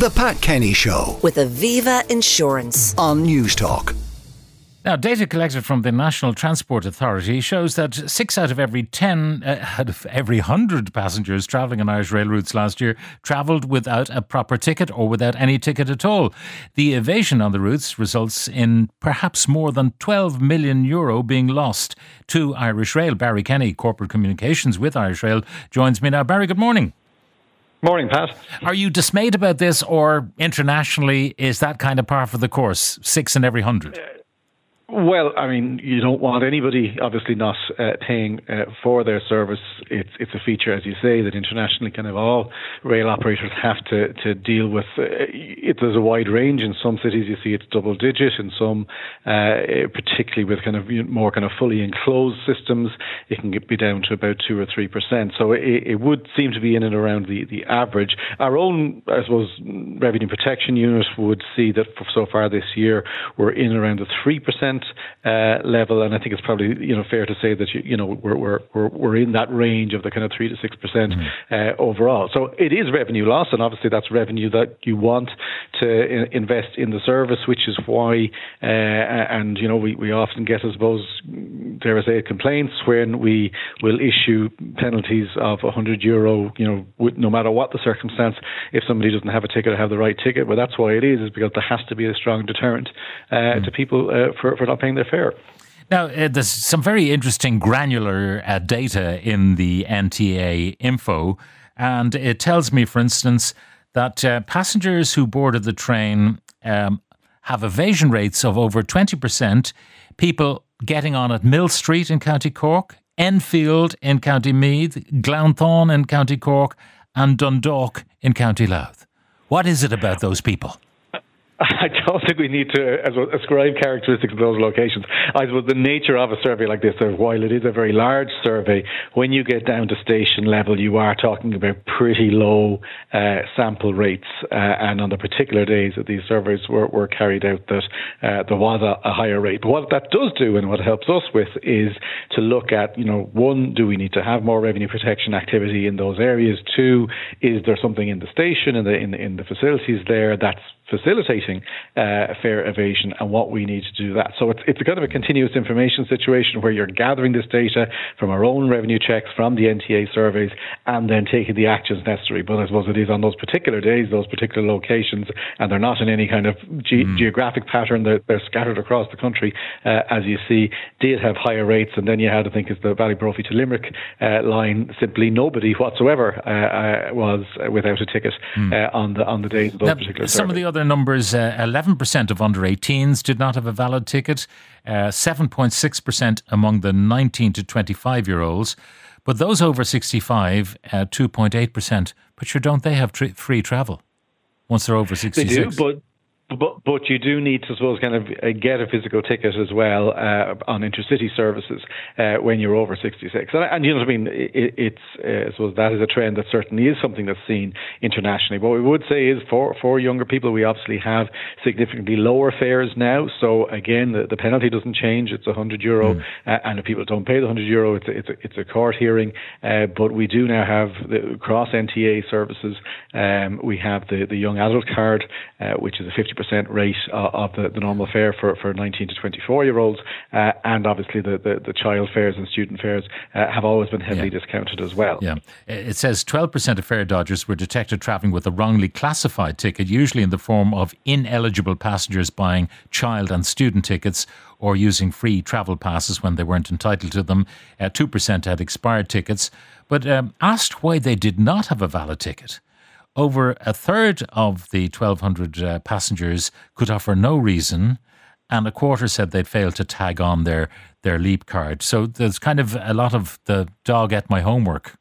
The Pat Kenny Show with Aviva Insurance. on Newstalk. Now, data collected from the National Transport Authority shows that six out of every 10, uh, out of every 100 passengers travelling on Irish rail routes last year travelled without a proper ticket or without any ticket at all. The evasion on the routes results in perhaps more than 12 million euro being lost to Irish Rail. Barry Kenny, Corporate Communications with Irish Rail, joins me now. Barry, good morning. Morning, Pat. Are you dismayed about this, or internationally, is that kind of par for the course? Six in every hundred? Well, I mean, you don't want anybody obviously not uh, paying uh, for their service. It's it's a feature, as you say, that internationally kind of all rail operators have to to deal with. Uh, it, there's a wide range. In some cities, you see it's double digit. In some, uh, particularly with kind of more kind of fully enclosed systems, it can be down to about two or three percent. So it, it would seem to be in and around the the average. Our own, I suppose, revenue protection unit would see that for so far this year we're in around the three percent uh, level, and I think it's probably you know fair to say that you, you know we're, we're we're we're in that range of the kind of three to six percent uh, overall. So it is revenue loss, and obviously that's revenue that you want to invest in the service, which is why uh, and you know we, we often get I suppose dare I say complaints when we will issue penalties of 100 euro, you know, with, no matter what the circumstance, if somebody doesn't have a ticket or have the right ticket. Well, that's why it is, is because there has to be a strong deterrent uh, to people uh, for for not paying their fare. Now, uh, there's some very interesting granular uh, data in the NTA info, and it tells me, for instance, that uh, passengers who boarded the train um, have evasion rates of over 20%. People getting on at Millstreet in County Cork, Enfield in County Meath, Glounthaune in County Cork, and Dundalk in County Louth. What is it about those people? I don't think we need to ascribe characteristics to those locations. I suppose the nature of a survey like this, uh, while it is a very large survey, when you get down to station level, you are talking about pretty low uh, sample rates. Uh, and on the particular days that these surveys were, were carried out, that uh, there was a, a higher rate. But what that does do, and what it helps us with, is to look at, you know, one, do we need to have more revenue protection activity in those areas? Two, is there something in the station in the in, in the facilities there that's facilitating uh, fare evasion and what we need to do that. So it's, it's a kind of a continuous information situation where you're gathering this data from our own revenue checks, from the NTA surveys, and then taking the actions necessary. But I suppose it is on those particular days, those particular locations, and they're not in any kind of ge- geographic pattern. They're, they're scattered across the country, uh, as you see, did have higher rates. And then you had, I think, is the Ballybrophy to Limerick uh, line, simply nobody whatsoever uh, uh, was without a ticket uh, on the on the days of those Now, particular some of the other numbers uh, 11% of under 18s did not have a valid ticket, uh, 7.6% among the 19 to 25 year olds. But those over 65, uh, 2.8%. But sure, don't they have tr- free travel once they're over They 66? do, but but but you do need to, suppose, kind of uh, get a physical ticket as well uh, on intercity services uh, when you're over 66. And, and you know what I mean? It, it's uh, I suppose that is a trend that certainly is something that's seen internationally. What we would say is for for younger people, we obviously have significantly lower fares now. So again, the, the penalty doesn't change. It's 100 euro, uh, and if people don't pay the 100 euro, it's a, it's a, it's a court hearing. Uh, but we do now have the cross NTA services. Um, we have the the young adult card, uh, which is a 50% rate uh, of the, the normal fare for, for 19 to 24 year olds, uh, and obviously the, the, the child fares and student fares uh, have always been heavily Yeah. discounted as well. Yeah. It says 12% of fare dodgers were detected travelling with a wrongly classified ticket, usually in the form of ineligible passengers buying child and student tickets or using free travel passes when they weren't entitled to them. Uh, 2% had expired tickets. But um, asked why they did not have a valid ticket, over a third of the 1,200 uh, passengers could offer no reason, and a quarter said they'd failed to tag on their, their leap card. So there's kind of a lot of the dog at my homework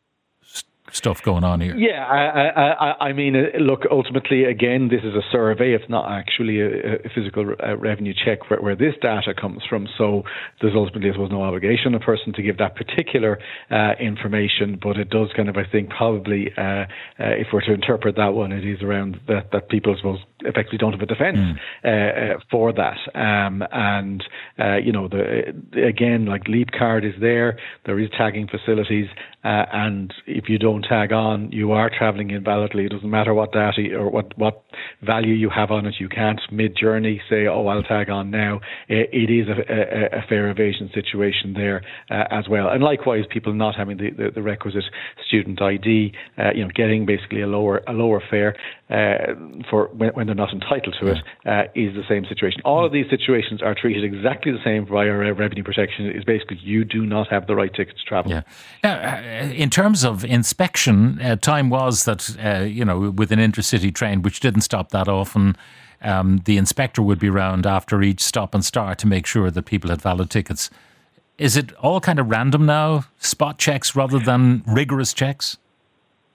stuff going on here. Yeah, I, I, I- I mean, uh, look, ultimately, again, this is a survey. It's not actually a, a physical uh, revenue check where, where this data comes from. So there's ultimately, I suppose, no obligation on a person to give that particular uh, information. But it does kind of, I think, probably, uh, uh, if we're to interpret that one, it is around that, that people, I suppose, effectively don't have a defence uh, uh, for that. Um, and, uh, you know, the, again, like Leap Card is there. There is tagging facilities. Uh, and if you don't don't tag on, you are travelling invalidly. It doesn't matter what data or what, what value you have on it. You can't mid journey say, oh, I'll tag on now. it, is a, a, a, fare evasion situation there uh, as well. And likewise, people not having the, the, the requisite student ID, uh, you know, getting basically a lower a lower fare uh, for when, when, they're not entitled to it, uh, is the same situation. All of these situations are treated exactly the same by our revenue protection. Is basically you do not have the right ticket to travel. Yeah. Now, uh, in terms of inspection, uh, time was that you know with an intercity train which didn't stop that often. Um, the inspector would be around after each stop and start to make sure that people had valid tickets. Is it all kind of random now? Spot checks rather than rigorous checks?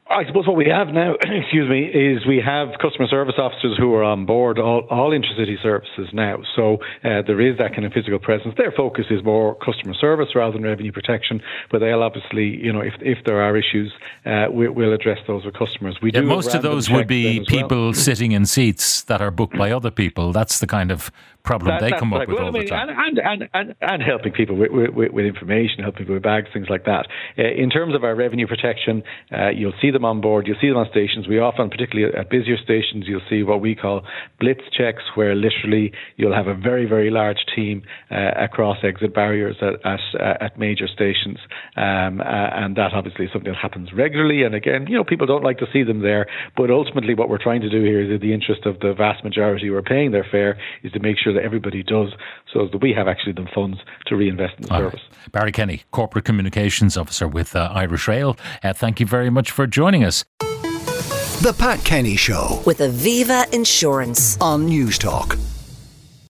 I suppose what we have now, excuse me, is we have customer service officers who are on board all, all intercity services now. So uh, there is that kind of physical presence. Their focus is more customer service rather than revenue protection, but they'll obviously, you know, if, if there are issues, uh, we, will address those with customers. We yeah, do most of those would be people well. sitting in seats that are booked by other people. That's the kind of problem that, they come up with well, all I mean, the time. And, and, and, and, helping people with, with, with, information, helping people with bags, things like that. Uh, in terms of our revenue protection, uh, you'll see them on board, you'll see them on stations. We often, particularly at busier stations, you'll see what we call blitz checks, where literally you'll have a very, very large team uh, across exit barriers at, at, uh, at major stations. Um, uh, and that obviously is something that happens regularly. And again, you know, people don't like to see them there. But ultimately, what we're trying to do here is in the interest of the vast majority who are paying their fare is to make sure that everybody does so that we have actually the funds to reinvest in the All service. Right. Barry Kenny, Corporate Communications Officer with uh, Irish Rail. Uh, thank you very much for joining us. The Pat Kenny Show with Aviva Insurance on Newstalk.